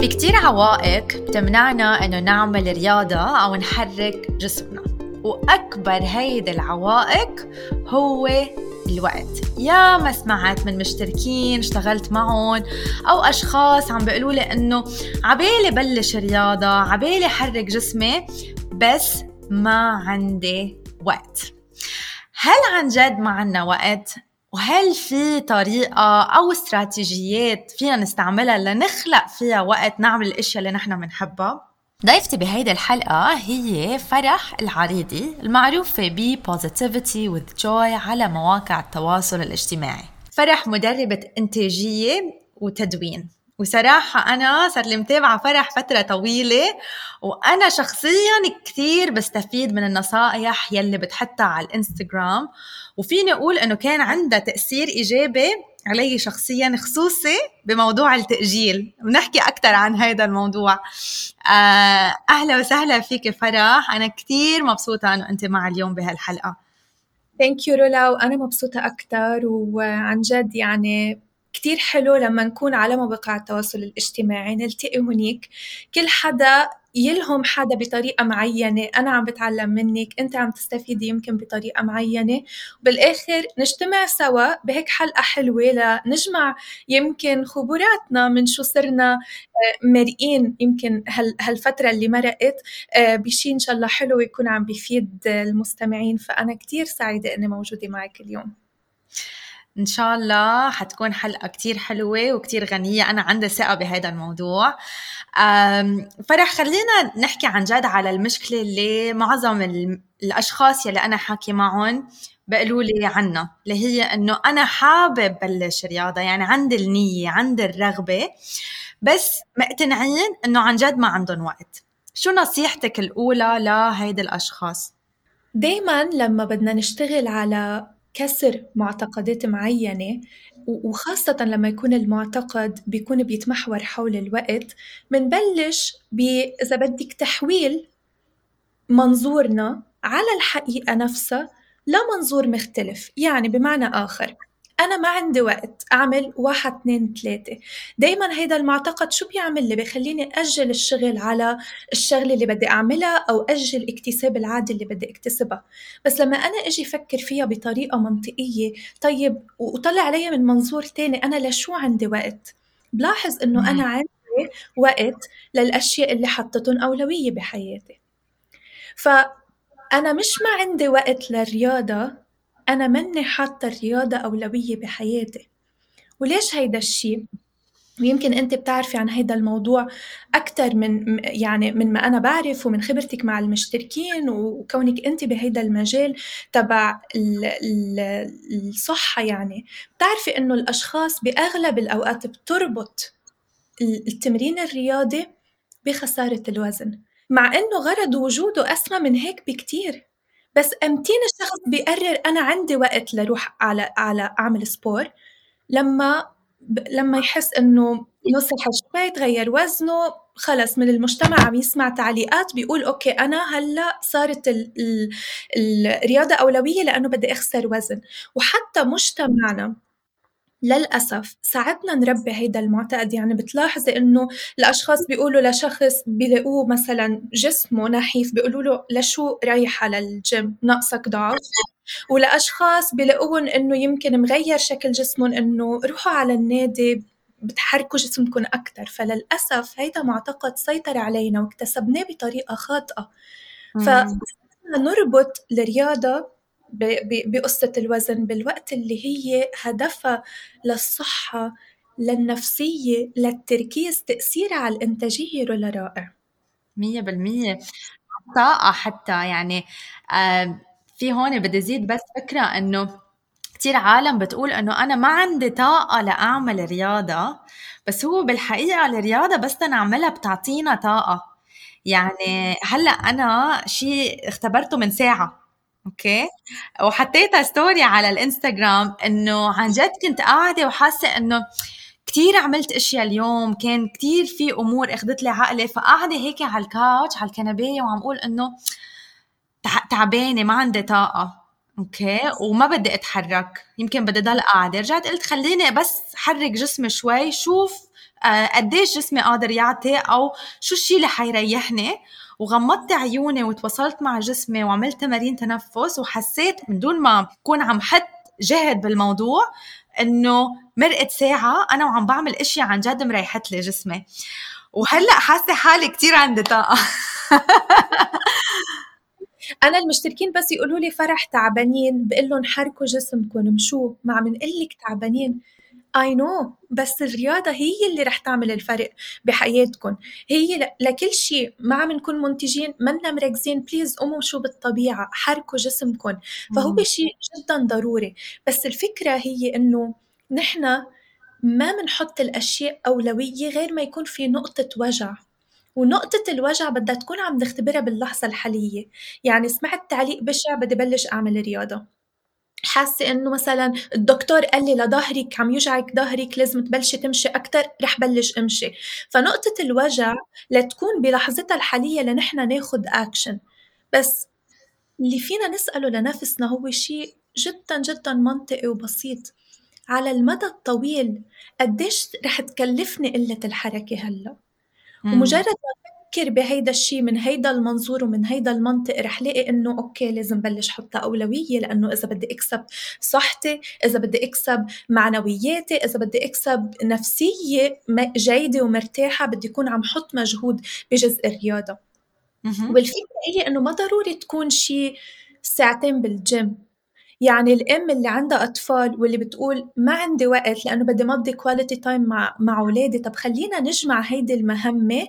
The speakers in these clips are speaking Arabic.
في كتير عوائق بتمنعنا إنه نعمل رياضة أو نحرك جسمنا. وأكبر هيدي العوائق هو الوقت. يا ما سمعت من مشتركين اشتغلت معهم أو أشخاص عم بيقولوا لي إنه عبالي بلش رياضة عبالي حرك جسمي بس ما عندي وقت. هل عن جد ما عنا وقت؟ وهل في طريقة أو استراتيجيات فينا نستعملها لنخلق فيها وقت نعمل الأشياء اللي نحن بنحبها؟ ضيفتي بهيدي الحلقة هي فرح العريضي المعروفة ب Positivity with Joy على مواقع التواصل الاجتماعي. فرح مدربة إنتاجية وتدوين. وصراحة أنا صار لي متابعة فرح فترة طويلة وأنا شخصيا كثير بستفيد من النصائح يلي بتحطها على الإنستغرام. وفيني أقول إنه كان عندها تأثير إيجابي علي شخصيا خصوصي بموضوع التأجيل. ونحكي أكثر عن هذا الموضوع. آه، أهلا وسهلا فيك فرح. أنا كثير مبسوطة أنه أنت معي اليوم بهالحلقة. ثانك يو رولا وأنا مبسوطة أكثر وعن جد يعني كتير حلو لما نكون على مواقع التواصل الاجتماعي نلتقي هنيك. كل حدا يلهم حدا بطريقة معينة أنا عم بتعلم منك أنت عم تستفيدي يمكن بطريقة معينة. وبالآخر نجتمع سوا بهيك حلقة حلوة لنجمع يمكن خبراتنا من شو صرنا آه، مرئين يمكن هالفترة اللي مرقت آه، بشي إن شاء الله حلو يكون عم بيفيد المستمعين. فأنا كتير سعيدة أني موجودة معك اليوم. إن شاء الله حتكون حلقة كتير حلوة وكتير غنية. أنا عندي ثقة بهذا الموضوع. فرح خلينا نحكي عن جد على المشكلة اللي معظم الأشخاص يلي أنا حاكي معهم بيقولوا لي عنها اللي هي إنه أنا حابب بلش رياضة يعني عندي النية عندي الرغبة بس مقتنعين إنه عن جد ما عندهم وقت. شو نصيحتك الأولى لهيدي الأشخاص؟ دايما لما بدنا نشتغل على كسر معتقدات معينة وخاصة لما يكون المعتقد بيكون بيتمحور حول الوقت منبلش إذا بدك تحويل منظورنا على الحقيقة نفسها لمنظور مختلف يعني بمعنى آخر. أنا ما عندي وقت أعمل واحد اثنين ثلاثة. دايما هيدا المعتقد شو بيعمل لي؟ بخليني أجل الشغل على الشغلة اللي بدي أعملها أو أجل اكتساب العادة اللي بدي اكتسبها. بس لما أنا أجي أفكر فيها بطريقة منطقية طيب وطلع علي من منظور تاني أنا لشو عندي وقت؟ بلاحظ إنه أنا عندي وقت للأشياء اللي حطتهم أولوية بحياتي. فأنا مش ما عندي وقت للرياضة أنا مني حاطة الرياضة أولوية بحياتي. وليش هيدا الشيء؟ ويمكن أنت بتعرفي عن هذا الموضوع أكثر من يعني من ما أنا بعرف ومن خبرتك مع المشتركين وكونك أنت بهذا المجال تبع الصحة يعني. بتعرفي إنه الأشخاص بأغلب الأوقات بتربط التمرين الرياضي بخسارة الوزن مع إنه غرض وجوده أسمى من هيك بكتير. بس أمتين الشخص بيقرر أنا عندي وقت لروح على على أعمل sport لما لما يحس إنه نصح شوي تغير وزنه خلص من المجتمع عم يسمع تعليقات بيقول okay أنا هلأ صارت ال ال الرياضه أولوية لأنه بدي أخسر وزن. وحتى مجتمعنا للأسف ساعدنا نربي هيدا المعتقد يعني بتلاحظي إنه الأشخاص بيقولوا لشخص بيلاقوه مثلا جسمه نحيف بيقولوا له لشو رايحة للجيم ناقصك ضعف. ولأشخاص بيلاقوهم إنه يمكن مغير شكل جسمهم إنه روحوا على النادي بتحركوا جسمكم أكثر فللأسف هيدا معتقد سيطر علينا واكتسبناه بطريقة خاطئة. فنربط الرياضة بقصة الوزن بالوقت اللي هي هدفها للصحة للنفسية للتركيز تأثيرها على الإنتاجية رولا رائع مية بالمية. طاقة حتى يعني في هون بدي زيد بس فكرة إنه كتير عالم بتقول إنه أنا ما عندي طاقة لأعمل رياضة بس هو بالحقيقة الرياضة بس نعملها بتعطينا طاقة. يعني هلأ أنا شيء اختبرته من ساعة. okay؟ وحطيتها story على الإنستغرام إنه عن جد كنت قاعدة وحاسة إنه كتير عملت أشياء اليوم كان كتير في أمور أخذت لي عقلي فقاعدة هيك على ال couch على الكنباية وعم أقول إنه تعبانة ما عندي طاقة. okay؟ وما بدي أتحرك. يمكن بدي ضل قاعدة. رجعت قلت خليني بس حرك جسمي شوي شوف آه، قديش جسمي قادر يعطي أو شو الشيء اللي حيريحني. وغمضت عيوني وتواصلت مع جسمي وعملت تمارين تنفس وحسيت من دون ما أكون عم حط جهد بالموضوع إنه مرقت ساعة أنا وعم بعمل اشياء عن جد مريحت لي جسمي. وهلأ حاسة حالي كثير عندي طاقة. أنا المشتركين بس يقولوا لي فرح تعبانين بقول لهم حركوا جسمكم مشوا ما عم نقول لك تعبانين. I know بس الرياضة هي اللي رح تعمل الفرق بحياتكم هي لكل شيء ما عم نكون منتجين منا مركزين please قوموا شو بالطبيعة حركوا جسمكم فهو شيء جدا ضروري. بس الفكرة هي إنه نحن ما بنحط الأشياء أولوية غير ما يكون في نقطة وجع. ونقطة الوجع بدها تكون عم نختبرها باللحظة الحالية. يعني سمعت تعليق بشع بدي بلش أعمل رياضة. حاسة إنه مثلا الدكتور قال لي لظهرك عم يوجعك ظهرك لازم تبلشي تمشي أكتر رح بلش أمشي. فنقطة الوجع لتكون بلحظتها الحالية لنحن ناخد أكشن بس اللي فينا نسأله لنفسنا هو شيء جدا جدا منطقي وبسيط. على المدى الطويل قديش رح تكلفني قلة الحركة هلأ؟ ومجرد ما أفكر بهيدا الشيء من هيدا المنظور ومن هيدا المنطق رح لاقي إنه okay لازم بلش حطها أولوية لأنه إذا بدي أكسب صحتي إذا بدي أكسب معنوياتي إذا بدي أكسب نفسية جيدة ومرتاحة بدي أكون عم حط مجهود بجزء الرياضة. والفكرة هي إنه ما ضروري تكون شيء ساعتين بالجيم. يعني الام اللي عندها اطفال واللي بتقول ما عندي وقت لأنه بدي مضي quality time مع مع أولادي طب خلينا نجمع هيدي المهمة.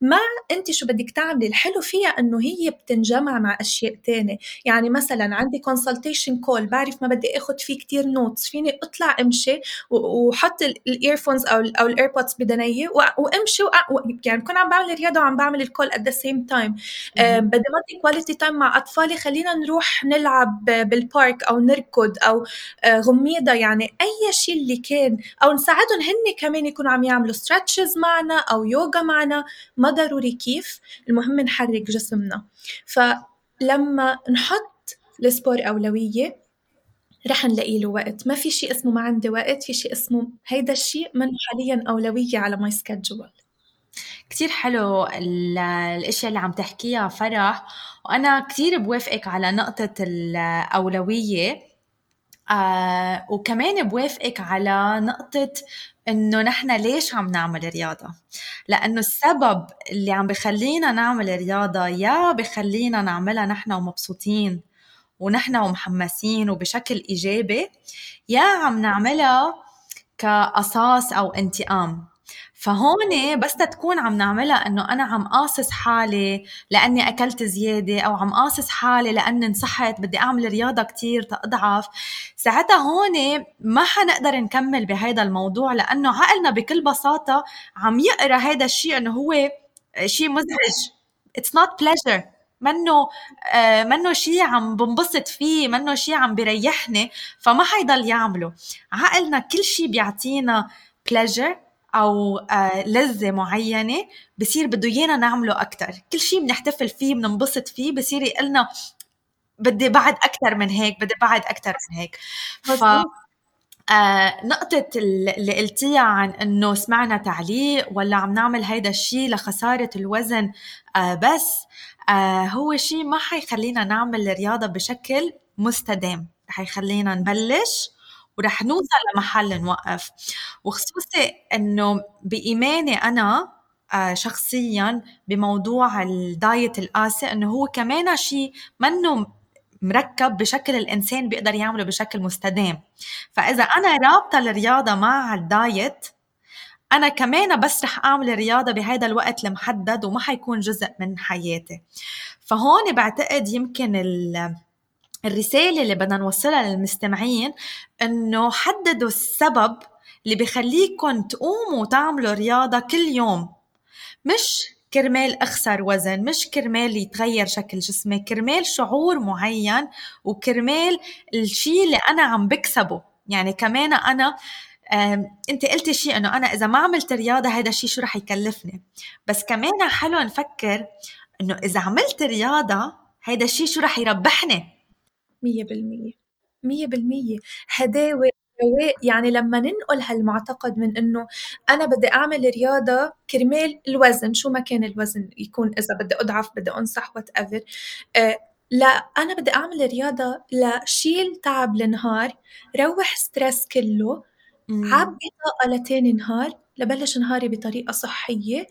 مع أنت شو بدك تعملي؟ الحلو فيها إنه هي بتنجمع مع أشياء تانية. يعني مثلا عندي consultation call بعرف ما بدي اخذ فيه كتير notes فيني أطلع أمشي وحط ال earphones أو أو ال AirPods بدينتي وأمشي يعني بكون عم بعمل رياضه وعم بعمل ال call at the same time بدي مضي quality time مع أطفالي خلينا نروح نلعب بال park أو نركض أو آه، غميضة يعني أي شيء اللي كان. أو نساعدهم هن كمان يكونوا عم يعملوا stretches معنا أو يوغا معنا. ما ضروري كيف المهم نحرك جسمنا. فلما نحط ال sport أولوية رح نلاقي له وقت. ما في شيء اسمه ما عندي وقت في شيء اسمه هيدا الشيء منه حاليا أولوية على my schedule كتير حلو الأشياء اللي عم تحكيها فرح. وأنا كتير بوافقك على نقطة الأولوية. آه وكمان بوافقك على نقطة إنه نحن ليش عم نعمل رياضة؟ لأنه السبب اللي عم بخلينا نعمل رياضة يا بخلينا نعملها نحن ومبسوطين ونحن ومحمسين وبشكل إيجابي يا عم نعملها كقصاص أو انتقام. فهون بس تكون عم نعملها إنه أنا عم قاصص حالي لأني أكلت زيادة أو عم قاصص حالي لأني انصحت بدي أعمل رياضة كتير تاضعف ساعتها هون ما حنقدر نكمل بهذا الموضوع لأنه عقلنا بكل بساطة عم يقرأ هذا الشيء إنه هو شيء مزعج. it's not pleasure منه آه منه شيء عم بنبسط فيه منه شيء عم بيريحني فما حيضل يعمله عقلنا كل شيء بيعطينا pleasure أو آه، لذة معينة بصير بده إيانا نعمله أكثر كل شيء بنحتفل فيه بننبسط فيه بصير يقلنا بدي بعد أكثر من هيك بدي بعد أكثر من هيك. ف آه نقطة اللي قلتيها عن إنه سمعنا تعليق ولا عم نعمل هيدا الشيء لخسارة الوزن آه بس آه هو شيء ما حيخلينا نعمل الرياضة بشكل مستدام. حيخلينا نبلش ورح نوصل لمحل نوقف. وخصوصي إنه بإيماني أنا آه، شخصيا بموضوع الدايت القاسي إنه هو كمان شيء منه مركب بشكل الإنسان بيقدر يعمله بشكل مستدام. فإذا أنا رابطة الرياضة مع الدايت أنا كمان بس رح أعمل رياضه بهذا الوقت المحدد وما حيكون جزء من حياتي. فهون بعتقد يمكن الرسالة اللي بدنا نوصلها للمستمعين إنه حددوا السبب اللي بخليكم تقوموا تعملوا رياضة كل يوم. مش كرمال أخسر وزن مش كرمال يتغير شكل جسمي كرمال شعور معين وكرمال الشيء اللي أنا عم بكسبه. يعني كمان أنا أنت قلتي شيء إنه أنا إذا ما عملت رياضة هذا الشيء شو رح يكلفني؟ بس كمان حلو نفكر إنه إذا عملت رياضة هيدا الشيء شو رح يربحني؟ مية بالمية. مية بالمية. هداوة يعني لما ننقل هالمعتقد من إنه أنا بدي أعمل رياضة كرمال الوزن شو ما كان الوزن يكون إذا بدي أضعف بدي أنصح whatever أه لا أنا بدي أعمل رياضة لشيل تعب النهار روح stress كله عبي طاقه لتاني نهار لبلش نهاري بطريقة صحية.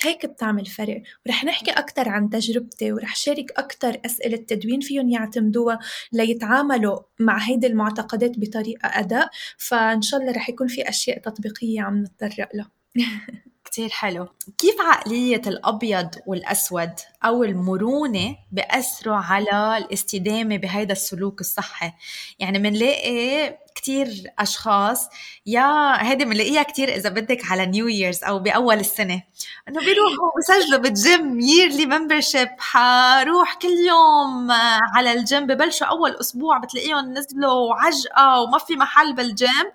هيك بتعمل فرق. ورح نحكي أكثر عن تجربتي ورح شارك أكثر أسئلة تدوين فيهم يعتمدوها ليتعاملوا مع هيدي المعتقدات بطريقة أداء. فإن شاء الله رح يكون في أشياء تطبيقية عم نتطرق لها. كتير حلو. كيف عقلية الأبيض والأسود أو المرونة بأثروا على الاستدامة بهيدا السلوك الصحي؟ يعني منلاقي كتير أشخاص يا هيدي بنلاقيها كتير إذا بدك على New Year's أو بأول السنة. إنه بيروحوا بسجلوا بال gym yearly membership حروح كل يوم على الجيم ببلشوا أول أسبوع بتلاقيهم نزلوا عجقة وما في محل بالجيم.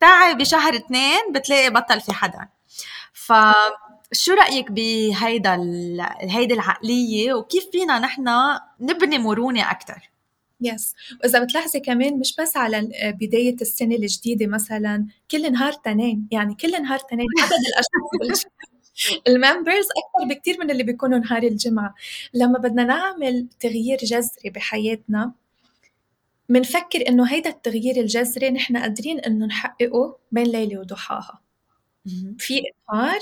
تعي بشهر اثنين بتلاقي بطل في حدا. فشو رأيك بهيدا هيدي العقلية وكيف فينا نحن نبني مرونة أكثر yes وإذا بتلاحظي كمان مش بس على بداية السنة الجديدة مثلا كل نهار تنين يعني كل نهار تنين عدد الأشخاص ال members أكثر بكثير من اللي بيكونوا نهار الجمعة. لما بدنا نعمل تغيير جذري بحياتنا منفكر إنه هيدا التغيير الجذري نحن قادرين إنه نحققه بين ليلة وضحاها. في نهار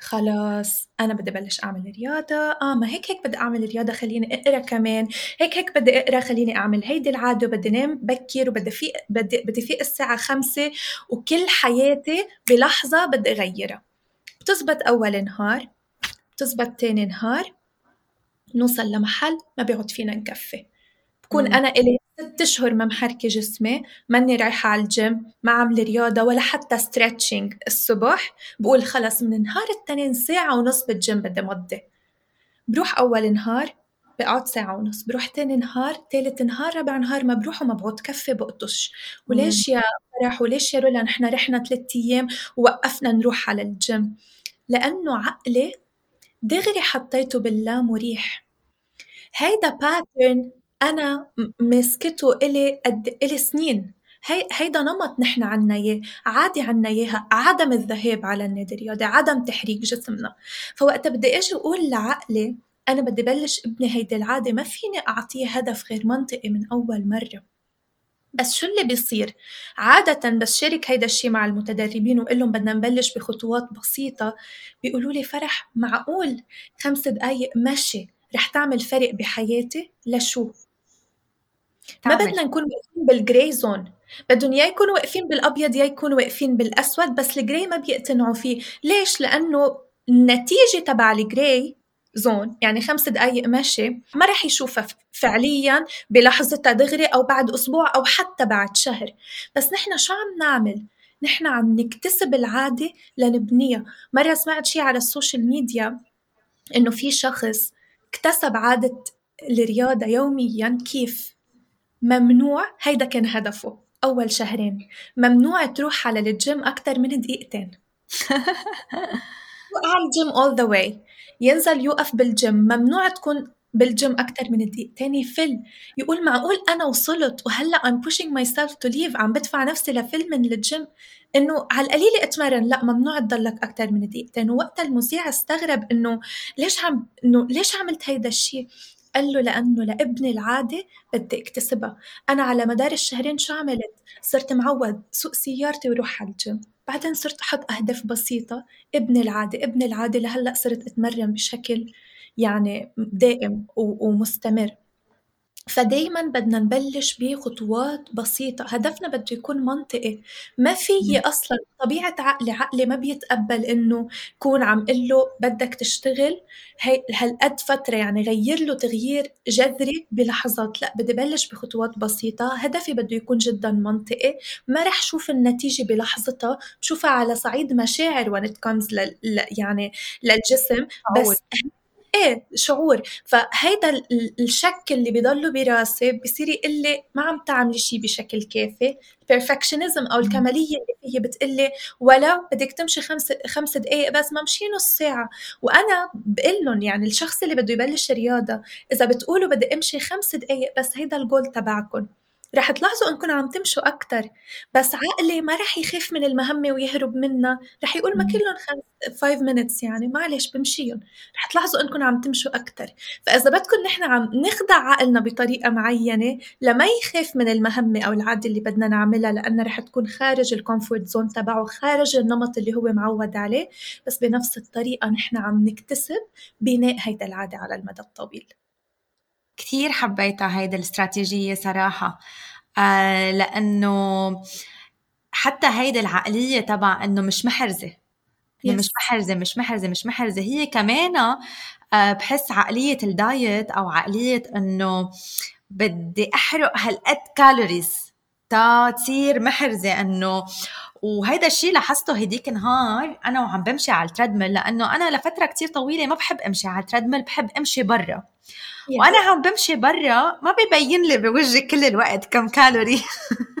خلاص أنا بدي أبلش أعمل رياضة. آه ما هيك هيك بدي أعمل رياضة خليني أقرأ كمان. هيك هيك بدي أقرأ خليني أعمل هيدي العادة. وبدي نام بكير وبدي فيق بدي بدي فيق الساعة خمسة وكل حياتي بلحظة بدي أغيرها. بتزبط أول نهار بتزبط تاني نهار نوصل لمحل ما بيعود فينا نكفي. بكون أنا إلي ست أشهر ما محركة جسمي ماني رايحة على الجيم ما عاملة رياضة ولا حتى stretching الصبح. بقول خلص من نهار التنين ساعة ونص بالجيم بدي مضي. بروح أول نهار بقعد ساعة ونص بروح تاني نهار تالت نهار رابع نهار ما بروح وما بقعد كفي بقطش. وليش يا فرح؟ وليش يا رولا نحن رحنا ثلاث أيام ووقفنا نروح على الجيم. لأنه عقلي دغري حطيته باللا مريح هيدا pattern أنا ماسكته إلي قد إلي سنين. هي هيدا نمط نحن عنا إياه عادي عنا إياها عدم الذهاب على النادي الرياضي عدم تحريك جسمنا. فوقتها بدي إجي أقول لعقلي أنا بدي بلش ابني هيدي العادة ما فيني اعطيه هدف غير منطقي من أول مرة. بس شو اللي بيصير؟ عادة بس شارك هيدا الشي مع المتدربين لهم بدنا نبلش بخطوات بسيطة. بيقولوا لي فرح معقول خمس دقايق مشي رح تعمل فرق بحياتي؟ لشو؟ ما بدنا نكون واقفين بال gray zone بدهم يا يكونوا واقفين بالأبيض يا يكونوا واقفين بالأسود بس ال gray ما بيقتنعوا فيه. ليش؟ لأنه النتيجة تبع ال gray zone يعني خمس دقايق مشي ما رح يشوفها فعليا بلحظتها دغري أو بعد أسبوع أو حتى بعد شهر. بس نحن شو عم نعمل؟ نحن عم نكتسب العادة لنبنيها. مرة سمعت شيء على ال social media إنه في شخص اكتسب عادة الرياضة يوميا كيف؟ ممنوع هيدا كان هدفه أول شهرين. ممنوع تروح على الجيم أكتر من دقيقتين. على الجيم all the way. ينزل يوقف بالجيم. ممنوع تكون بالجيم أكتر من دقيقتين. يفل. يقول معقول أنا وصلت وهلأ I'm pushing myself to leave. عم بدفع نفسي لفل من الجيم. إنه على القليل أتمرن. لأ ممنوع تضلك أكتر من دقيقتين. ووقتها المذيع استغرب إنه ليش عم إنه ليش عملت هيدا الشيء؟ قال له لأنه لابني العادة بدي اكتسبها. أنا على مدار الشهرين شو عملت؟ صرت معود سوق سيارتي وروح على الجيم بعدين صرت أحط أهداف بسيطة. ابني العادة ابني العادة لهلأ صرت أتمرن بشكل يعني دائم ومستمر. فدايما بدنا نبلش بخطوات بسيطة. هدفنا بده يكون منطقي. ما في أصلا طبيعة عقلي عقلي ما بيتقبل إنه كون عم له بدك تشتغل. هي هالقد فترة يعني غير له تغيير جذري بلحظات. لا بدي بلش بخطوات بسيطة. هدفي بده يكون جدا منطقي. ما رح شوف النتيجة بلحظتها. بشوفها على صعيد مشاعر when it comes لل يعني للجسم. بس إيه شعور. فهيدا الشك اللي بضله براسي بصير يقول لي ما عم تعملي شيء بشكل كافي. البرفكشنزم أو الكمالية اللي فيي بتقلي ولو بدك تمشي خمس خمس دقائق بس ما مشي نص ساعة. وأنا بقول لهم يعني الشخص اللي بده يبلش رياضة إذا بتقولوا بدي أمشي خمس دقائق بس هيدا الجول تبعكم. رح تلاحظوا إنكم عم تمشوا أكثر بس عقلي ما رح يخاف من المهمة ويهرب منها رح يقول ما كلهم 5 minutes يعني معلش بمشيهم. رح تلاحظوا إنكم عم تمشوا أكثر فإذا بدكم نحن عم نخدع عقلنا بطريقة معينة لما يخاف من المهمة أو العادة اللي بدنا نعملها لأنها رح تكون خارج ال comfort zone تبعه خارج النمط اللي هو معود عليه بس بنفس الطريقة نحن عم نكتسب بناء هيدا العادة على المدى الطويل. كثير حبيتها هيدي الاستراتيجية صراحة. آه لأنه حتى هيدي العقلية تبع إنه مش محرزة. yes. مش محرزة مش محرزة مش محرزة. هي كمان آه بحس عقلية ال diet أو عقلية إنه بدي أحرق هالقد calories تا تصير محرزة إنه وهيدا الشيء لاحظته هديك النهار أنا وعم بمشي على ال treadmill لأنه أنا لفترة كتير طويلة ما بحب أمشي على ال treadmill بحب أمشي برا. وأنا عم بمشي برا ما ببين لي بوجهي كل الوقت كم كالوري.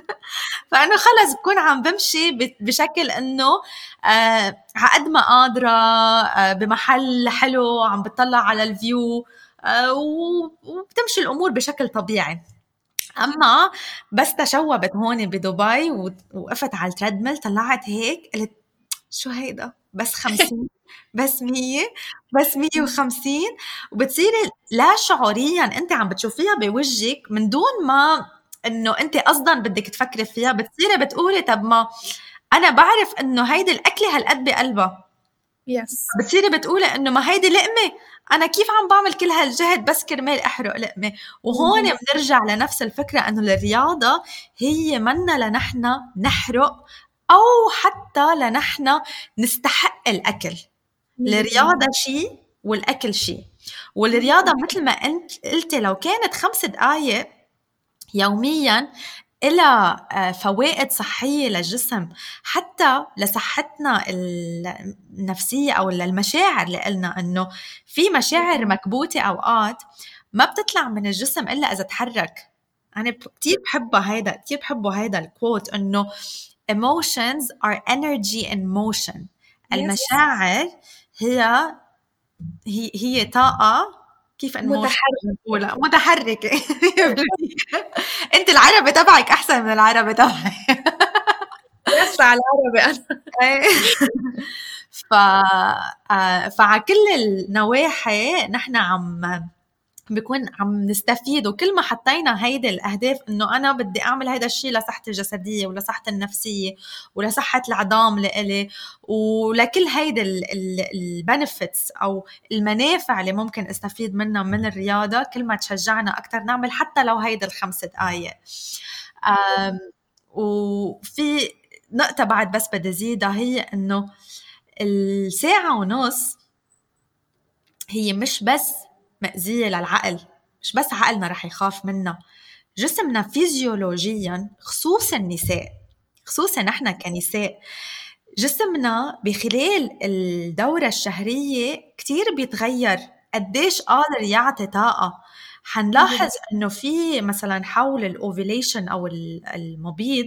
فانه خلص بكون عم بمشي بشكل إنه آه عقد ما قادرة آه بمحل حلو عم بتطلع على ال view آه وبتمشي الأمور بشكل طبيعي. أما بس شوبت هون بدبي ووقفت على ال treadmill طلعت هيك قلت شو هيدا؟ بس خمسين بس مية بس مية وخمسين. وبتصيري لا شعوريا انت عم بتشوفيها بوجهك من دون ما إنه انت قصدا بدك تفكري فيها. بتصيري بتقولي طب ما أنا بعرف إنه هيدي الأكلة هالقد بقلبها. يس. بتصيري بتقولي إنه ما هيدي لقمة. أنا كيف عم بعمل كل هالجهد بس كرمال أحرق لقمة؟ وهون بنرجع لنفس الفكرة إنه الرياضة هي منا لنحن نحرق أو حتى لنحن نستحق الأكل. الرياضة شيء والأكل شيء والرياضة مثل ما انت قلتي لو كانت خمس دقائق يوميا إلى آه، فوائد صحية للجسم حتى لصحتنا النفسية أو للمشاعر اللي قلنا إنه في مشاعر مكبوتة أوقات ما بتطلع من الجسم إلا إذا تحرك. أنا كتير بحبها هيدا كتير بحبه هيدا الكوت إنه emotions are energy in motion. المشاعر هي هي هي طاقة كيف انه متحركة متحركة انت العربي تبعك احسن من العربي تبعي. بس على العربي أنا. ف آه، فعلى كل النواحي نحن عم بكون عم نستفيد. وكل ما حطينا هيدي الأهداف إنه أنا بدي أعمل هيدا الشيء لصحتي الجسدية ولصحتي النفسية ولصحة العظام لإلي ولكل هيدي البنفتس أو المنافع اللي ممكن أستفيد منها من الرياضة كل ما تشجعنا أكثر نعمل حتى لو هيدي الخمس دقائق وفي نقطة بعد بس بدي زيدها هي إنه الساعة ونص هي مش بس مأذية للعقل. مش بس عقلنا رح يخاف منا جسمنا فيزيولوجيا خصوصا النساء خصوصا نحن كنساء جسمنا بخلال الدورة الشهرية كتير بيتغير. قديش قادر يعطي طاقة. حنلاحظ إنه في مثلا حول ال ovulation أو المبيض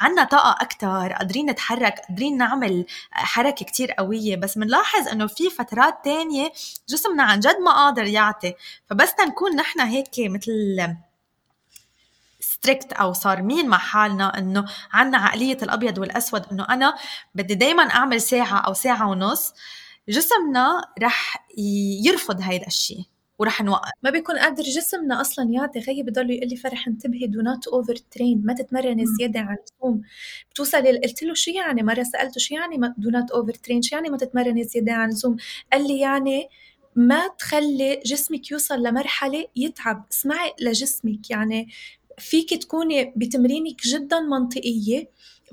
عندنا طاقة أكثر قادرين نتحرك قادرين نعمل حركة كتير قوية بس بنلاحظ إنه في فترات تانية جسمنا عن جد ما قادر يعطي. فبس تنكون نحن هيك مثل strict أو صارمين مع حالنا إنه عنا عقلية الأبيض والأسود إنه أنا بدي دائما أعمل ساعة أو ساعة ونص جسمنا رح يرفض هيدا الشيء ورح نوقف ما بيكون قادر جسمنا أصلا يعطي خيي بضل يقول لي فرح انتبهي do not overtrain ما تتمرني زيادة عن اللزوم. بتوصلي قلت له شو يعني؟ مرة سألته شو يعني do not overtrain شو يعني ما تتمرني زيادة عن اللزوم؟ قال لي يعني ما تخلي جسمك يوصل لمرحلة يتعب. اسمعي لجسمك يعني فيك تكوني بتمرينك جدا منطقية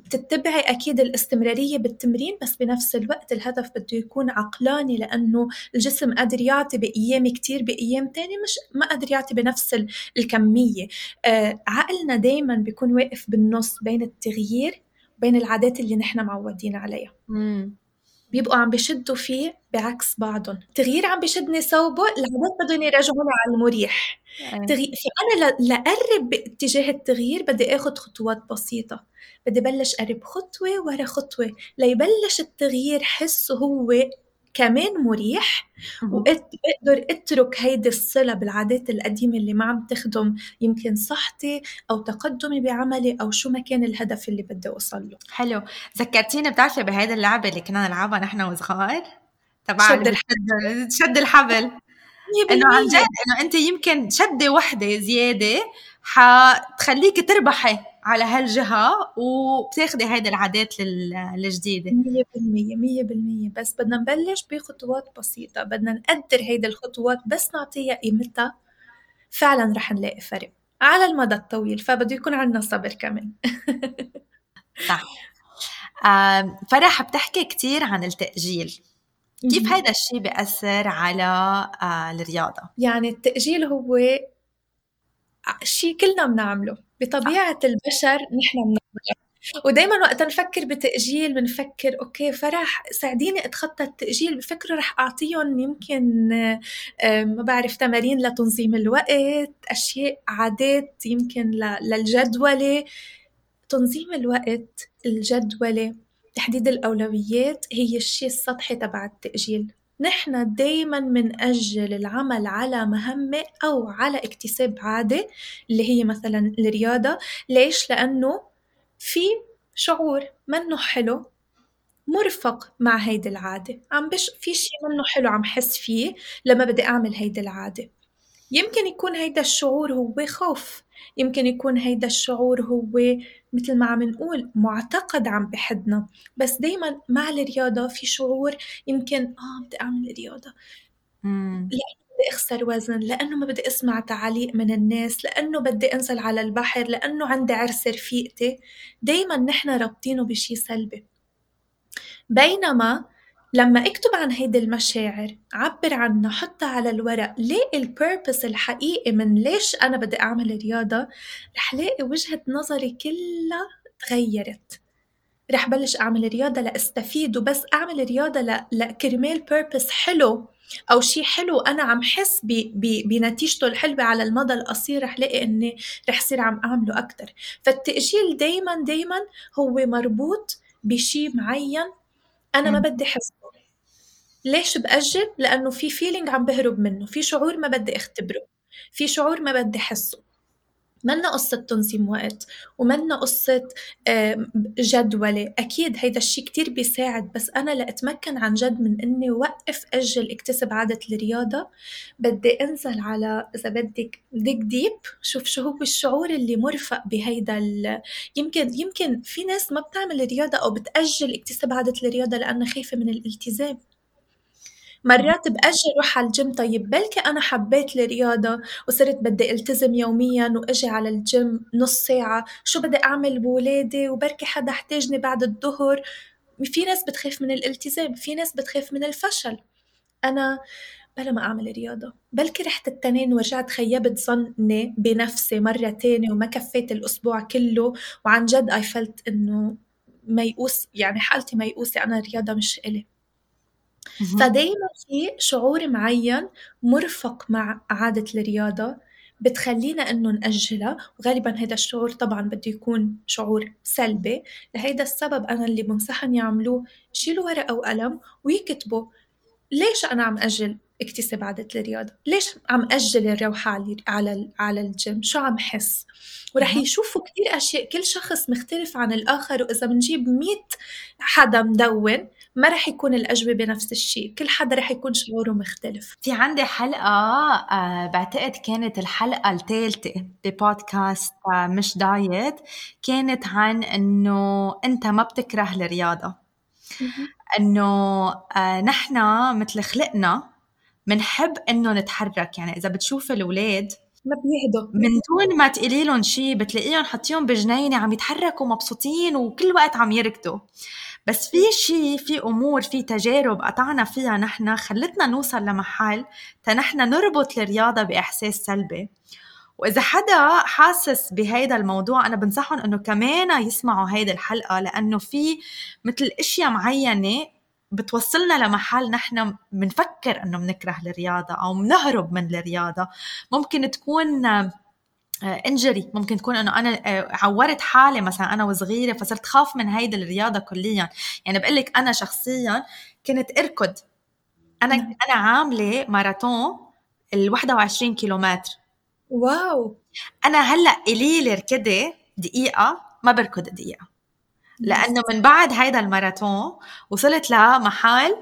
بتتبعي أكيد الاستمرارية بالتمرين بس بنفس الوقت الهدف بده يكون عقلاني لأنه الجسم قادر يعطي بأيام كتير بأيام تانية مش ما قادر يعطي بنفس الكمية آه عقلنا دايما بيكون واقف بالنص بين التغيير وبين العادات اللي نحن معودين عليها مم. بيبقوا عم بشدوا فيه بعكس بعضهم. التغيير عم بشدني صوبه العادات بدهم يرجعوني على المريح. إيه. تغيير فانا لأقرب باتجاه التغيير بدي اخذ خطوات بسيطة. بدي بلش قرب خطوة ورا خطوة. ليبلش التغيير حس هو كمان مريح وأقدر أترك هيدي الصلة بالعادات القديمة اللي ما عم تخدم يمكن صحتي أو تقدمي بعملي أو شو ما كان الهدف اللي بدي أوصل له. حلو. ذكرتيني بتعرفي بهيدي اللعبة اللي كنا نلعبها نحن وصغار؟ تبع شد الحبل. شد الحبل. إنه عن جد إنه أنت يمكن شدة وحدة زيادة حتخليك تربحي. على هالجهة وبتاخدي هيدي العادات الجديدة مية بالمية مية بالمية. بس بدنا نبلش بخطوات بسيطة. بدنا نقدر هيدي الخطوات بس نعطيها قيمتها. فعلا رح نلاقي فرق على المدى الطويل فبده يكون عندنا صبر كمان. صح. فرح بتحكي كتير عن التأجيل. كيف هيدا الشيء بيأثر على آه، الرياضة؟ يعني التأجيل هو شيء كلنا بنعمله. بطبيعة البشر نحن بنعمله ودايما وقت نفكر بتأجيل بنفكر أوكي فرح ساعديني أتخطى التأجيل بفكرة رح أعطيهم يمكن ما بعرف تمارين لتنظيم الوقت أشياء عادات يمكن للجدولة. تنظيم الوقت الجدولة تحديد الأولويات هي الشيء السطحي تبع التأجيل. نحن دايما منأجل العمل على مهمة أو على اكتساب عادة اللي هي مثلا الرياضة. ليش؟ لأنه في شعور منه حلو مرفق مع هيدي العادة. عم بش في شيء منه حلو عم حس فيه لما بدي أعمل هيدي العادة. يمكن يكون هيدا الشعور هو خوف. يمكن يكون هيدا الشعور هو مثل ما عم نقول معتقد عم بحدنا. بس دايما مع الرياضة في شعور يمكن آه بدي أعمل رياضة. لأنه بدي أخسر وزن لأنه ما بدي أسمع تعاليق من الناس لأنه بدي أنزل على البحر لأنه عندي عرس رفيقتي. دايما نحن رابطينه بشي سلبي. بينما لما اكتب عن هيدي المشاعر عبر عنها حطها على الورق لاقي البيربس الحقيقي من ليش أنا بدي أعمل رياضة رح لاقي وجهة نظري كلها تغيرت رح بلش أعمل رياضة لأستفيد وبس أعمل رياضة ل... لكرمال بيربس حلو أو شيء حلو أنا عم حس. بنتيجته الحلوة على المدى القصير رح لاقي إني رح صير عم أعمله أكتر فالتأجيل دايما دايما هو مربوط بشيء معين أنا ما بدي حس ليش بأجل؟ لأنه في feeling عم بهرب منه. في شعور ما بدي أختبره. في شعور ما بدي حسه. منا قصة تنظيم وقت ومنا قصة جدولة. أكيد هيدا الشيء كتير بيساعد بس أنا لأتمكن عن جد من إني وقف أجل اكتسب عادة الرياضة. بدي أنزل على إذا بدك dig deep شوف شو هو الشعور اللي مرفق بهيدا يمكن يمكن في ناس ما بتعمل رياضة أو بتأجل اكتساب عادة الرياضة لأنها خايفة من الالتزام. مرات بأجي أروح على الجيم طيب بلكي أنا حبيت الرياضة وصرت بدي ألتزم يوميا وأجي على الجيم نص ساعة. شو بدي أعمل بولادي؟ وبركي حدا احتاجني بعد الظهر. في ناس بتخاف من الالتزام في ناس بتخاف من الفشل. أنا بلا ما أعمل رياضة. بلكي رحت التنين ورجعت خيبت ظني بنفسي مرة تانية وما كفيت الأسبوع كله. وعن جد I felt إنه ميؤوس يعني حالتي ميؤوسة أنا الرياضة مش إلي. فدايما في شعور معين مرفق مع عادة الرياضة بتخلينا إنه نأجلها وغالبا هذا الشعور طبعا بده يكون شعور سلبي. لهيدا السبب أنا اللي بنصحهم يعملوه يشيلوا ورقة وقلم ويكتبوا ليش أنا عم أجل اكتسب عادة الرياضة؟ ليش عم أجل الروحة على على على الجيم؟ شو عم حس؟ ورح يشوفوا كتير أشياء كل شخص مختلف عن الآخر وإذا بنجيب مية حدا مدون ما رح يكون الأجوبة نفس الشيء كل حدا رح يكون شعوره مختلف. في عندي حلقة آه بعتقد كانت الحلقة الثالثة ببودكاست آه مش دايت. كانت عن إنه أنت ما بتكره الرياضة. إنه آه نحن مثل خلقنا بنحب إنه نتحرك. يعني إذا بتشوف الأولاد ما بيهدوا. من دون ما تقولي لهم شيء بتلاقيهم حاطيهم بجنينة عم يتحركوا مبسوطين وكل وقت عم يركضوا. بس في شيء في أمور في تجارب قطعنا فيها نحن خلتنا نوصل لمحل تنحن نربط الرياضة بإحساس سلبي. وإذا حدا حاسس بهيدا الموضوع أنا بنصحهم إنه كمان يسمعوا هيدي الحلقة لأنه في مثل إشياء معينة بتوصلنا لمحل نحن بنفكر إنه بنكره الرياضة أو بنهرب من الرياضة. ممكن تكون انجري آه، ممكن تكون إنه أنا آه، عورت حالي مثلا أنا وصغيرة فصرت خاف من هيدي الرياضة كليا. يعني بقول لك أنا شخصيا كنت أركض. أنا أنا عاملة ماراثون ال 21 كيلومتر. واو! أنا هلأ إلي ركضي دقيقة ما بركض دقيقة. لأنه من بعد هيدا الماراثون وصلت لمحل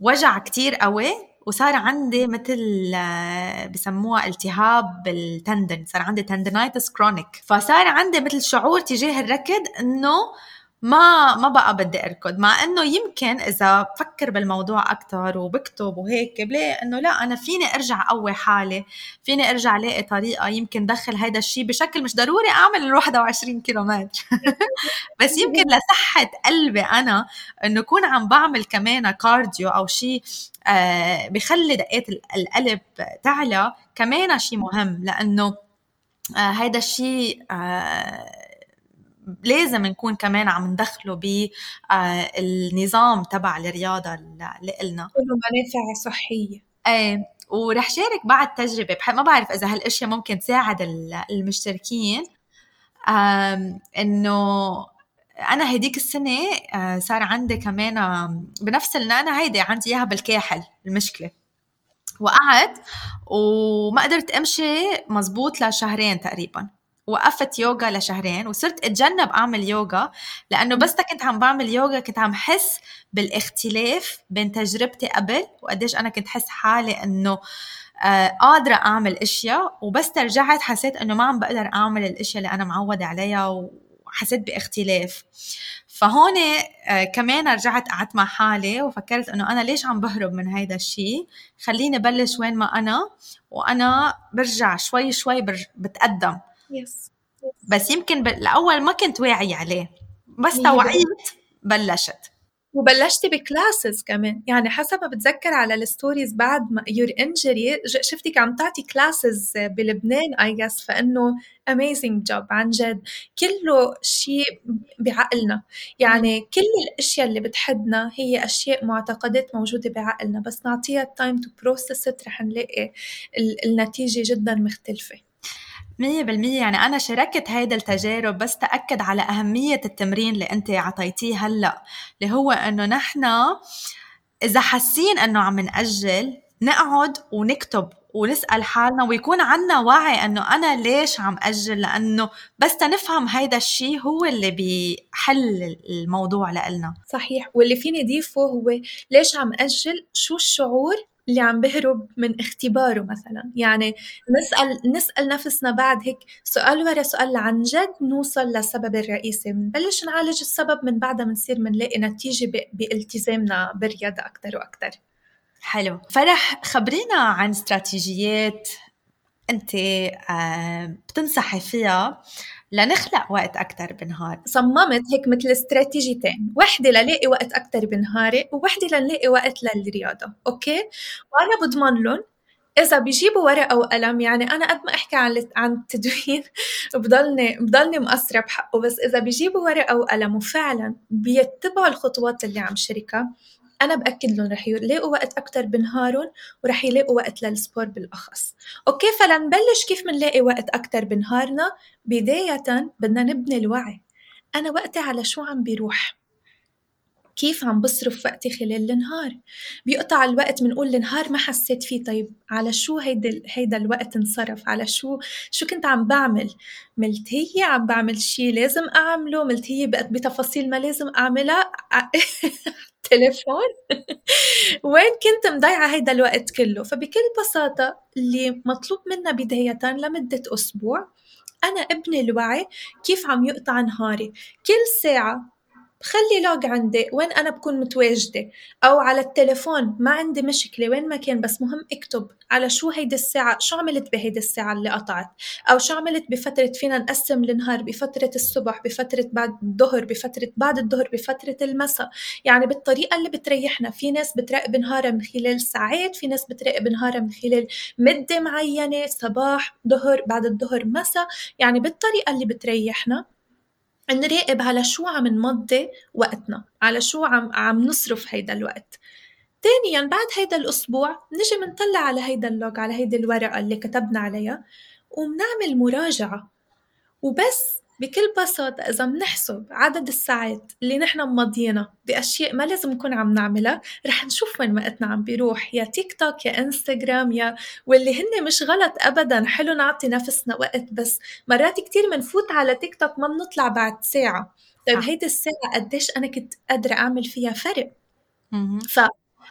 وجع كتير قوي. وصار عندي مثل آه، بسموها التهاب بال tendon صار عندي tendonitis chronic فصار عندي مثل شعور تجاه الركض إنه ما ما بقى بدي أركض. مع إنه يمكن إذا بفكر بالموضوع أكثر وبكتب وهيك بلاقي إنه لا أنا فيني أرجع أقوي حالي فيني أرجع ألاقي طريقة يمكن دخل هيدا الشيء بشكل مش ضروري أعمل ال 21 كيلومتر. بس يمكن لصحة قلبي أنا إنه اكون عم بعمل كمان كارديو أو شيء آه بخلي دقات القلب تعلى كمان شيء مهم. لأنه آه هيدا الشيء آه لازم نكون كمان عم ندخله بالنظام آه، تبع الرياضة اللي قلنا. كله منافع صحية. إيه ورح شارك بعد تجربة. ما بعرف إذا هالأشياء ممكن تساعد المشتركين. إنه أنا هديك السنة آه، صار عندي كمان بنفس أنا هيدي عندي إياها بالكاحل المشكلة. وقعت وما قدرت أمشي مزبوط لشهرين تقريبا. وقفت يوغا لشهرين وصرت أتجنب أعمل يوغا لأنه بس كنت عم بعمل يوغا كنت عم حس بالاختلاف بين تجربتي قبل وقديش أنا كنت حس حالي إنه آه قادرة أعمل أشياء وبس رجعت حسيت إنه ما عم بقدر أعمل الأشياء اللي أنا معودة عليها وحسيت باختلاف فهون آه كمان رجعت قعدت مع حالي وفكرت إنه أنا ليش عم بهرب من هيدا الشيء خليني بلش وين ما أنا وأنا برجع شوي شوي. بتقدم yes بس يمكن بالاول ما كنت واعي عليه. بس توعيت بلشت. وبلشتي ب classes كمان. يعني حسب ما بتذكر على ال stories بعد ما your injury شفتك عم تعطي classes بلبنان I guess فإنه Amazing job عن جد. كله شيء بعقلنا. يعني كل الأشياء اللي بتحدنا هي أشياء معتقدات موجودة بعقلنا. بس نعطيها time to process رح نلاقي النتيجة جدا مختلفة. مية بالمية. يعني أنا شاركت هيدا التجارب بس تأكد على أهمية التمرين اللي أنت عطيتيه هلأ اللي هو أنه نحن إذا حاسين أنه عم نأجل نقعد ونكتب ونسأل حالنا ويكون عنا وعي أنه أنا ليش عم أجل؟ لأنه بس تنفهم هيدا الشيء هو اللي بيحل الموضوع لإلنا. صحيح. واللي فيني ضيفه هو ليش عم أجل؟ شو الشعور اللي عم بهرب من اختباره مثلا. يعني نسأل نسأل نفسنا بعد هيك سؤال ورا سؤال عن جد نوصل للسبب الرئيسي. بنبلش نعالج السبب من بعدها بنصير بنلاقي نتيجة بالتزامنا بالرياضة أكثر وأكثر حلو. فرح خبرينا عن استراتيجيات أنت آه، بتنصحي فيها لنخلق وقت أكثر بالنهار صممت هيك مثل استراتيجيتين. وحدة للاقي وقت أكثر بنهاري ووحدة لنلاقي وقت للرياضة. أوكي؟ وأنا بضمن لهم إذا بيجيبوا ورقة وقلم يعني أنا قد ما أحكي عن عن التدوين بضلني بضلني مقصرة بحقه. بس إذا بيجيبوا ورقة وقلم وفعلا بيتبعوا الخطوات اللي عم شركها أنا بأكد لهم رح يلاقوا وقت أكتر بنهارهم ورح يلاقوا وقت لل sport بالأخص. Okay فلنبلش كيف منلاقي وقت أكتر بنهارنا بداية بدنا نبني الوعي. أنا وقتي على شو عم بيروح؟ كيف عم بصرف وقتي خلال النهار؟ بيقطع الوقت بنقول النهار ما حسيت فيه. طيب على شو هيدا هيدا الوقت انصرف؟ على شو؟ شو كنت عم بعمل؟ ملتهية عم بعمل شيء لازم أعمله؟ ملتهية بقت بتفاصيل ما لازم أعملها؟ تليفون وين كنت مضيعة هيدا الوقت كله؟ فبكل بساطة اللي مطلوب منا بداية لمدة أسبوع أنا ابني الوعي كيف عم يقطع نهاري. كل ساعة خلي لوج عندي وين أنا بكون متواجدة أو على التليفون ما عندي مشكلة وين ما كان بس مهم أكتب على شو هيدي الساعة شو عملت بهيدي الساعة اللي قطعت؟ أو شو عملت بفترة فينا نقسم النهار بفترة الصبح بفترة بعد الظهر بفترة بعد الظهر بفترة المساء؟ يعني بالطريقة اللي بتريحنا في ناس بتراقب نهارها من خلال ساعات في ناس بتراقب نهارها من خلال مدة معينة صباح ظهر بعد الظهر مساء يعني بالطريقة اللي بتريحنا. نراقب على شو عم نمضي وقتنا على شو عم عم نصرف هيدا الوقت. ثانيا بعد هيدا الأسبوع نجي منطلع على هيدا اللوج على هيدي الورقة اللي كتبنا عليها ومنعمل مراجعة. وبس بكل بساطة إذا منحسب عدد الساعات اللي نحن مضينا بأشياء ما لازم نكون عم نعملها رح نشوف وين وقتنا عم بيروح يا تيك توك يا انستغرام يا واللي هن مش غلط أبدا حلو نعطي نفسنا وقت بس مرات كتير منفوت على تيك توك ما بنطلع بعد ساعة. طيب هيدي الساعة قديش أنا كنت قادرة أعمل فيها فرق؟ ف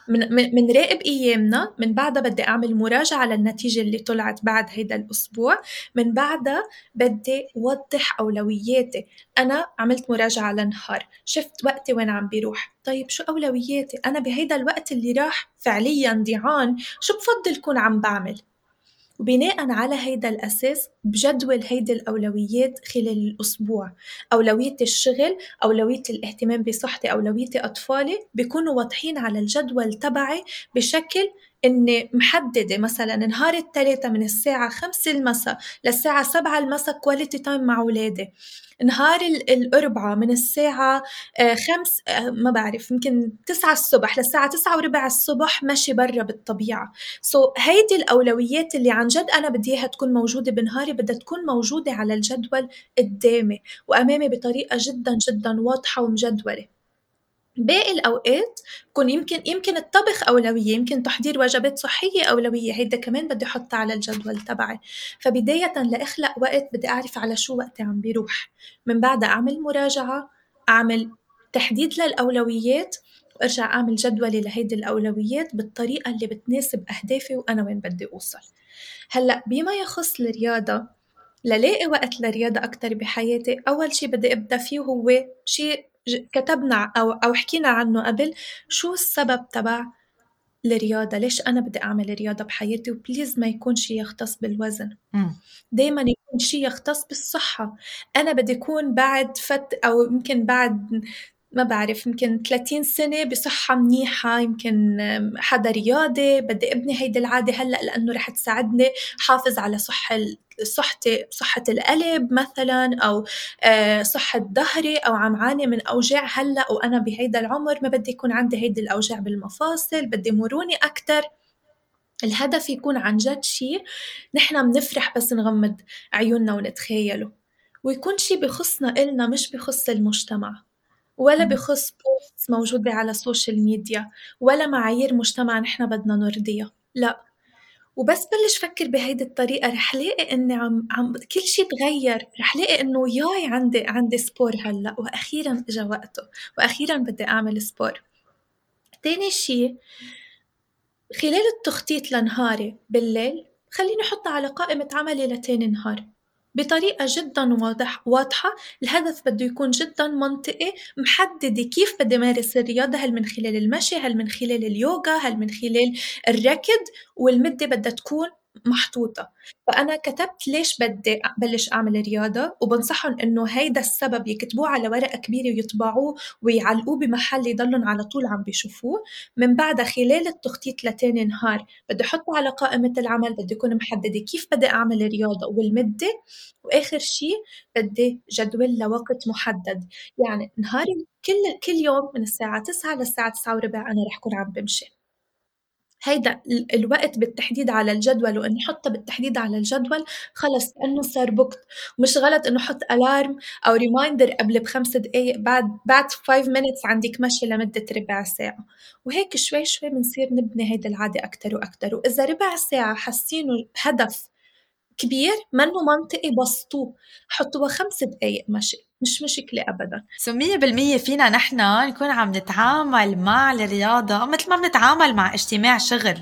من من راقب أيامنا من بعدها بدي أعمل مراجعة للنتيجة اللي طلعت بعد هيدا الأسبوع. من بعدها بدي وضح أولوياتي. أنا عملت مراجعة لنهار. شفت وقتي وين عم بيروح. طيب شو أولوياتي؟ أنا بهيدا الوقت اللي راح فعليا ضيعان شو بفضل كون عم بعمل؟ وبناء على هيدا الأساس بجدول هيدي الأولويات خلال الأسبوع. أولوية الشغل أولوية الاهتمام بصحتي أولوية أطفالي بيكونوا واضحين على الجدول تبعي بشكل إني محددة مثلا نهار الثلاثة من الساعة خمسة المساء للساعة سبعة المساء quality time مع أولادي. نهار الأربعاء من الساعة آه، خمس آه، ما بعرف يمكن تسعة الصبح للساعة تسعة وربع الصبح مشي برا بالطبيعة. سو so, هيدي الأولويات اللي عن جد أنا بدي إياها تكون موجودة بنهاري بدها تكون موجودة على الجدول قدامي وأمامي بطريقة جدا جدا واضحة ومجدولة. باقي الأوقات بكون يمكن يمكن الطبخ أولوية يمكن تحضير وجبات صحية أولوية. هيدا كمان بدي أحطها على الجدول تبعي. فبداية لأخلق وقت بدي أعرف على شو وقتي عم بيروح. من بعدها أعمل مراجعة أعمل تحديد للأولويات وأرجع أعمل جدولي لهيدي الأولويات بالطريقة اللي بتناسب أهدافي وأنا وين بدي أوصل. هلأ بما يخص الرياضة للاقي وقت للرياضة أكثر بحياتي؟ أول شيء بدي أبدأ فيه هو شيء كتبنا أو أو حكينا عنه قبل شو السبب تبع الرياضة؟ ليش أنا بدي أعمل رياضة بحياتي؟ وبليز ما يكون شيء يختص بالوزن. دايما يكون شيء يختص بالصحة. أنا بدي أكون بعد فت أو يمكن بعد ما بعرف يمكن 30 سنة بصحة منيحة يمكن حدا رياضي بدي ابني هيدي العادة هلأ لأنه رح تساعدني حافظ على صحة صحتي صحة القلب مثلا أو آه، صحة ظهري أو عم عاني من أوجاع هلأ وأنا بهيدا العمر ما بدي يكون عندي هيدي الأوجاع بالمفاصل بدي مرونة أكتر. الهدف يكون عن جد شيء نحن بنفرح بس نغمض عيوننا ونتخيله ويكون شيء بخصنا إلنا مش بخص المجتمع. ولا بخص post موجودة على ال social media ولا معايير مجتمع نحن بدنا نرضيها. لا. وبس بلش فكر بهيدي الطريقة رح لاقي إني عم عم كل شيء تغير رح لاقي إنه yay عندي عندي sport هلأ وأخيرا اجى وقته وأخيرا بدي أعمل sport تاني شيء خلال التخطيط لنهاري بالليل خليني أحطها على قائمة عملي لتاني نهار. بطريقة جدا واضح واضحة. الهدف بده يكون جدا منطقي محددة كيف بدي مارس الرياضة هل من خلال المشي هل من خلال اليوغا هل من خلال الركض والمدة بدها تكون محطوطة. فأنا كتبت ليش بدي أبلش أعمل رياضة وبنصحهم إنه هيدا السبب يكتبوه على ورقة كبيرة ويطبعوه ويعلقوه بمحل يضلهم على طول عم بيشوفوه. من بعدها خلال التخطيط لتاني نهار بدي أحطه على قائمة العمل بدي أكون محددة كيف بدي أعمل رياضة والمدة وآخر شيء بدي جدول لوقت محدد. يعني نهاري كل كل يوم من الساعة 9 للساعة 9 وربع أنا رح أكون عم بمشي. هيدا الوقت بالتحديد على الجدول وإني حطه بالتحديد على الجدول خلص كأنه صار booked مش غلط إنه حط alarm أو reminder قبل بخمس دقايق بعد بعد 5 minutes عندك مشي لمدة ربع ساعة. وهيك شوي شوي بنصير نبني هيدا العادة أكتر وأكتر. وإذا ربع ساعة حاسينه هدف كبير منه منطقي بسطوه. حطوها خمس دقايق مشي. مش مشكلة أبدا. سو مية بالمية فينا نحن نكون عم نتعامل مع الرياضة مثل ما بنتعامل مع اجتماع شغل.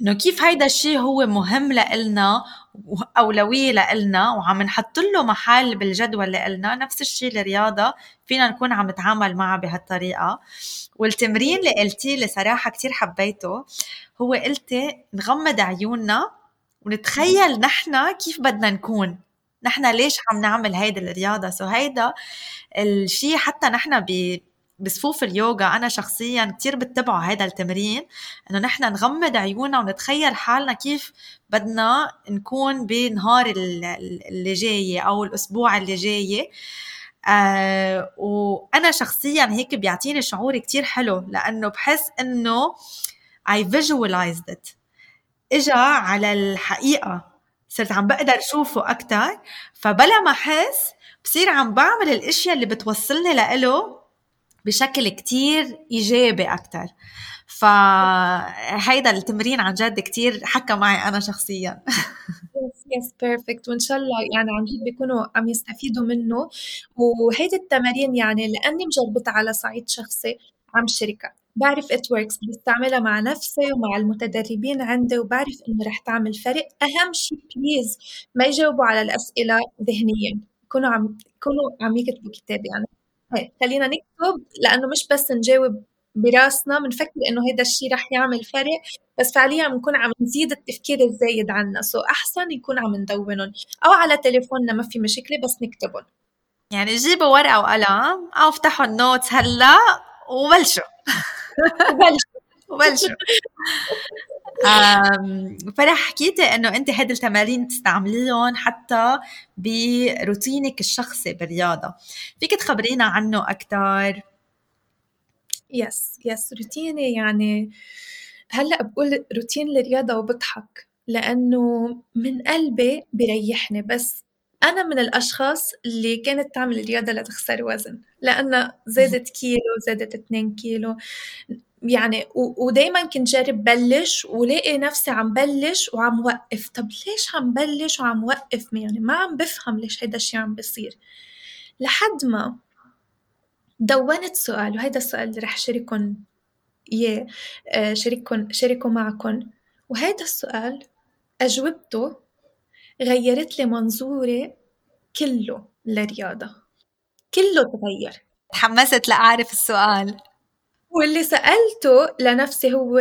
إنه كيف هيدا الشيء هو مهم لإلنا وأولوية لإلنا وعم نحط له محل بالجدول لإلنا؟ نفس الشيء الرياضة فينا نكون عم نتعامل معها بهالطريقة. والتمرين اللي قلتيه اللي صراحة كتير حبيته هو قلتي نغمض عيوننا ونتخيل نحن كيف بدنا نكون. نحن ليش عم نعمل هيدي الرياضة؟ سو هيدا الشيء حتى نحن ب بصفوف اليوغا أنا شخصيا كثير بتبعه هذا التمرين إنه نحن نغمض عيوننا ونتخيل حالنا كيف بدنا نكون بنهار اللي جاي أو الأسبوع اللي جاي آه وأنا شخصيا هيك بيعطيني شعور كتير حلو لأنه بحس إنه I visualized it. إجا على الحقيقة. صرت عم بقدر شوفه أكثر فبلا ما أحس بصير عم بعمل الأشياء اللي بتوصلني لإله بشكل كتير إيجابي أكثر فهيدا التمرين عن جد كتير حكى معي أنا شخصيا. Yes yes perfect وإن شاء الله يعني عن جد بيكونوا عم يستفيدوا منه. وهيدي التمارين يعني لأني مجربتها على صعيد شخصي عم شاركها. بعرف it works بستعملها مع نفسي ومع المتدربين عندي وبعرف إنه رح تعمل فرق. أهم شيء please ما يجاوبوا على الأسئلة ذهنيا. يكونوا عم يكونوا عم يكتبوا كتاب يعني. هيك خلينا نكتب لأنه مش بس نجاوب براسنا بنفكر إنه هذا الشيء رح يعمل فرق بس فعليا بنكون عم نزيد التفكير الزايد عنا. so أحسن يكون عم ندونهم. أو على تليفوننا ما في مشكلة بس نكتبهم. يعني جيبوا ورقة وقلم أو افتحوا ال notes هلأ وبلشوا. وبلشوا وبلشوا فرح حكيتي إنه أنت هيدي التمارين تستعمليهم حتى بروتينك الشخصي بالرياضة. فيك تخبرينا عنه أكثر Yes yes روتيني يعني هلأ بقول روتين الرياضة وبضحك لأنه من قلبي بريحني بس أنا من الأشخاص اللي كانت تعمل رياضة لتخسر وزن لأنها زادت كيلو زادت 2 كيلو. يعني ودايما كنت جرب بلش ولاقي نفسي عم بلش وعم وقف. طب ليش عم بلش وعم وقف؟ يعني ما عم بفهم ليش هيدا الشي عم بصير لحد ما دونت سؤال وهيدا السؤال اللي رح شارككم إياه آه، شارككم شاركه معكم وهيدا السؤال أجوبته غيرت لي منظوري كله للرياضة كله تغير تحمست لأعرف السؤال واللي سألته لنفسي هو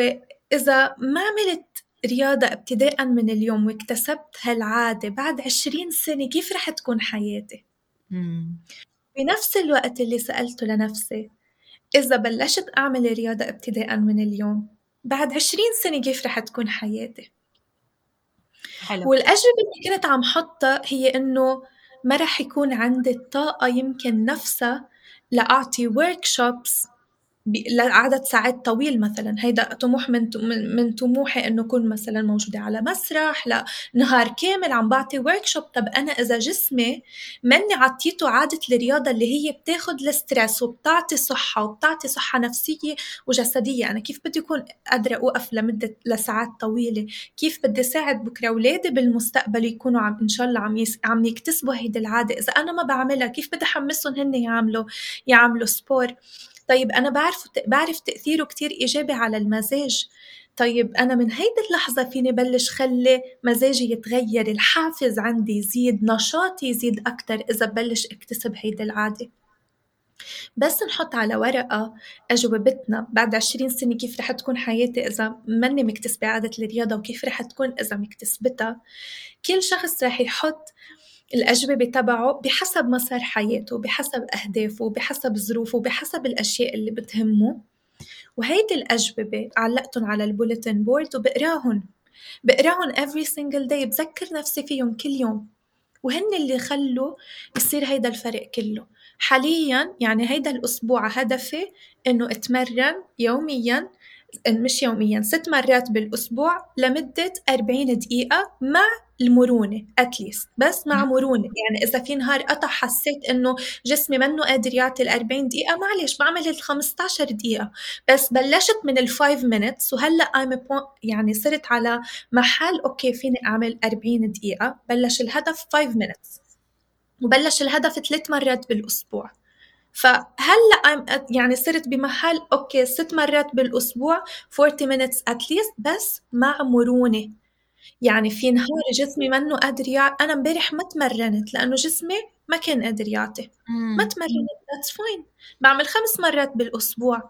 إذا ما عملت رياضة ابتداء من اليوم واكتسبت هالعادة بعد عشرين سنة كيف رح تكون حياتي؟ مم. بنفس الوقت اللي سألته لنفسي إذا بلشت أعمل رياضة ابتداء من اليوم بعد عشرين سنة كيف رح تكون حياتي؟ حلو. والأجوبة اللي كنت عم حطها هي إنه ما رح يكون عندي الطاقة يمكن نفسها لأعطي workshops لعدد ساعات طويل مثلا. هيدا طموح من من طموحي إنه كون مثلا موجودة على مسرح لنهار كامل عم بعطي workshop طب أنا إذا جسمي مني عطيته عادة الرياضة اللي هي بتاخد ال stress وبتعطي صحة وبتعطي صحة نفسية وجسدية. أنا كيف بدي اكون قادرة أوقف لمدة لساعات طويلة؟ كيف بدي ساعد بكرة أولادي بالمستقبل يكونوا عم إن شاء الله عم يس... عم يكتسبوا هيدي العادة؟ إذا أنا ما بعملها كيف بدي أحمسهم هن يعملوا يعملوا sport طيب أنا بعرف بعرف تأثيره كتير إيجابي على المزاج. طيب أنا من هيدي اللحظة فيني بلش خلي مزاجي يتغير الحافز عندي يزيد نشاطي يزيد أكتر إذا بلش أكتسب هيدي العادة. بس نحط على ورقة أجوبتنا بعد عشرين سنة كيف رح تكون حياتي إذا مني مكتسبة عادة الرياضة وكيف رح تكون إذا مكتسبتها. كل شخص رح يحط الأجوبة تبعه بحسب مسار حياته بحسب أهدافه بحسب ظروفه بحسب الأشياء اللي بتهمه. وهيدي الأجوبة علقتهم على ال bulletin board وبقراهم بقراهم every single day بذكر نفسي فيهم كل يوم. وهن اللي خلوا يصير هيدا الفرق كله. حاليا يعني هيدا الأسبوع هدفي إنه أتمرن يوميا مش يوميا ست مرات بالأسبوع لمدة 40 دقيقة مع المرونة at least بس مع مرونة. يعني إذا في نهار قطع حسيت إنه جسمي منه قادر يعطي ال 40 دقيقة معلش بعمل ال 15 دقيقة. بس بلشت من ال 5 minutes وهلأ I'm يعني صرت على محل okay فيني أعمل 40 دقيقة. بلش الهدف 5 minutes. وبلش الهدف ثلاث مرات بالأسبوع. فهلأ يعني صرت بمحل okay ست مرات بالأسبوع 40 minutes at least. بس مع مرونة. يعني في نهار جسمي منه قادر يعطي أنا امبارح ما تمرنت لأنه جسمي ما كان قادر يعطي ما تمرنت that's fine بعمل خمس مرات بالأسبوع.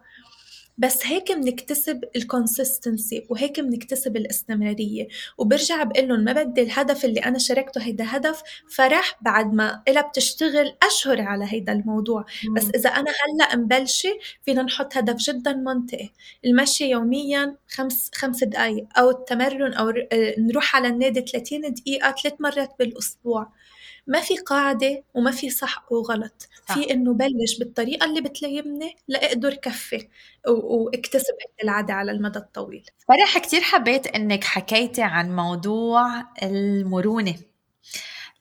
بس هيك بنكتسب ال consistency وهيك بنكتسب الاستمرارية. وبرجع بقول لهم ما بدي الهدف اللي أنا شاركته هيدا هدف فرح بعد ما إلها بتشتغل أشهر على هيدا الموضوع. مم. بس إذا أنا هلأ مبلشة فينا نحط هدف جدا منطقي. المشي يوميا خمس خمس دقائق أو التمرن أو نروح على النادي 30 دقيقة ثلاث مرات بالأسبوع. ما في قاعدة وما في صح وغلط. صح. في إنه بلش بالطريقة اللي بتلائمني لأقدر كفي واكتسب العادة على المدى الطويل. فرح كتير حبيت إنك حكيتي عن موضوع المرونة.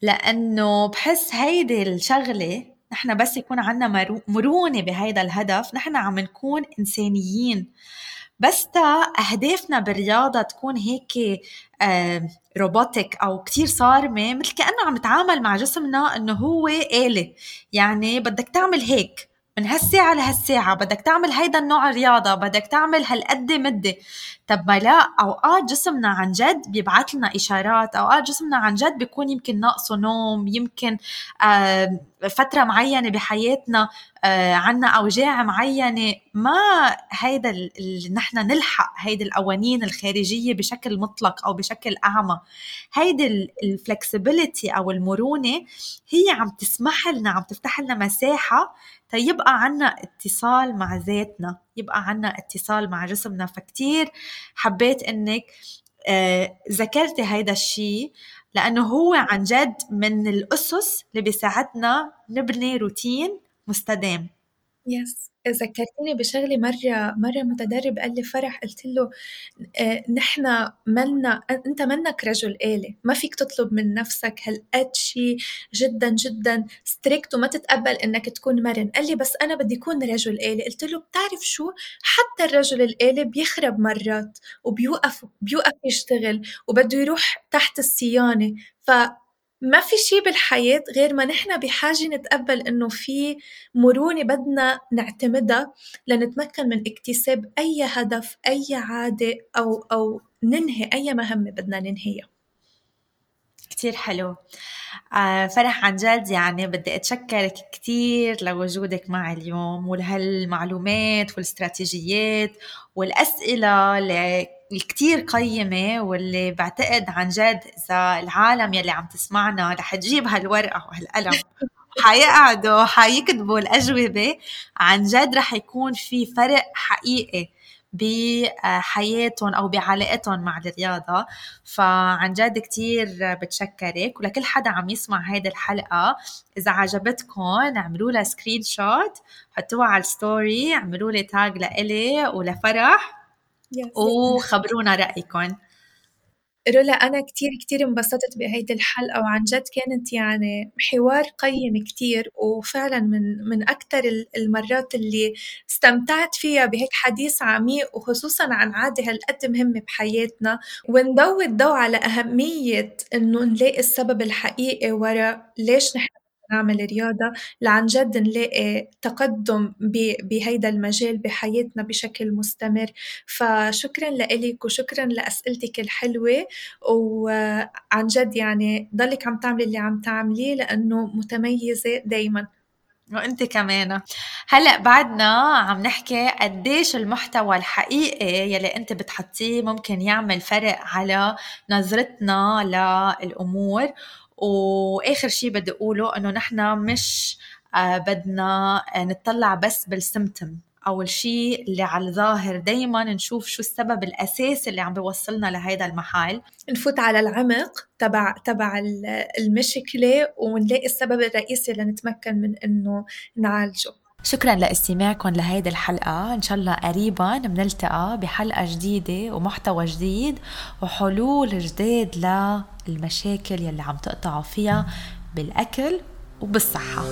لأنه بحس هيدي الشغلة نحن بس يكون عنا مرونة بهيدا الهدف نحن عم نكون إنسانيين. بس تا أهدافنا بالرياضة تكون هيك روبوتك أو كتير صارمة مثل كأنه عم نتعامل مع جسمنا إنه هو آلة. يعني بدك تعمل هيك من هالساعة لهالساعة بدك تعمل هيدا النوع رياضة بدك تعمل هالقد مدة. طب ما لا أوقات جسمنا عن جد بيبعث لنا إشارات أوقات جسمنا عن جد بيكون يمكن ناقصه نوم يمكن فترة معينة بحياتنا آه عنا أوجاع معينة. ما هيدا اللي نحن نلحق هيدي القوانين الخارجية بشكل مطلق أو بشكل أعمى هيدي الفلكسبيليتي أو المرونة هي عم تسمح لنا عم تفتح لنا مساحة تيبقى عنا اتصال مع ذاتنا. يبقى عنا اتصال مع جسمنا فكتير حبيت إنك آه ذكرتي هيدا الشيء لأنه هو عن جد من الأسس اللي بيساعدنا نبني روتين مستدام. yes ذكرتني بشغلة مرة مرة متدرب قال لي فرح قلت له آه نحن منا أنت منك رجل آلي؟ ما فيك تطلب من نفسك هالقد شيء جدا جدا strict وما تتقبل إنك تكون مرن. قال لي بس أنا بدي أكون رجل آلي. قلت له بتعرف شو؟ حتى الرجل الآلي بيخرب مرات وبيوقف بيوقف يشتغل وبده يروح تحت الصيانة. ف ما في شيء بالحياة غير ما نحن بحاجة نتقبل إنه في مرونة بدنا نعتمدها لنتمكن من اكتساب أي هدف أي عادة أو أو ننهي أي مهمة بدنا ننهيها. كتير حلو. آه فرح عن جد يعني بدي أتشكرك كتير لوجودك معي اليوم ولهالمعلومات والإستراتيجيات والأسئلة اللي الكتير قيمة واللي بعتقد عن جد إذا العالم يلي عم تسمعنا رح تجيب هالورقة وهالقلم حيقعدوا حيكتبوا الأجوبة عن جد رح يكون في فرق حقيقي بحياتهم أو بعلاقتهم مع الرياضة. فعن جد كتير بتشكرك ولكل حدا عم يسمع هيدي الحلقة. إذا عجبتكم اعملوا لها screenshot حطوها على ال story اعملوا لي tag لإلي ولفرح. وخبرونا رايكم رولا أنا كتير كتير انبسطت بهيدي الحلقة وعن جد كانت يعني حوار قيم كتير وفعلا من من أكثر المرات اللي استمتعت فيها بهيك حديث عميق وخصوصا عن عادة هالقد مهمة بحياتنا. ونضوي الضوء على أهمية إنه نلاقي السبب الحقيقي وراء ليش نحن نعمل رياضة لعن جد نلاقي تقدم بهيدا المجال بحياتنا بشكل مستمر. فشكرا لإلك وشكرا لأسئلتك الحلوة وعن جد يعني ضلك عم تعملي اللي عم تعمليه لأنه متميزة دايما. وأنت كمان. هلأ بعدنا عم نحكي قديش المحتوى الحقيقي يلي أنت بتحطيه ممكن يعمل فرق على نظرتنا للأمور. وآخر شيء بدي أقوله إنه نحن مش آه، بدنا نطلع بس بالسمتم أو الشيء اللي على الظاهر دائما نشوف شو السبب الاساسي اللي عم بيوصلنا لهيدا المحل نفوت على العمق تبع تبع المشكلة ونلاقي السبب الرئيسي لنتمكن من إنه نعالجه. شكرا لاستماعكم لهيدي الحلقة. إن شاء الله قريبا بنلتقى بحلقة جديدة ومحتوى جديد وحلول جديد للمشاكل يلي عم تقطعوا فيها بالأكل وبالصحة.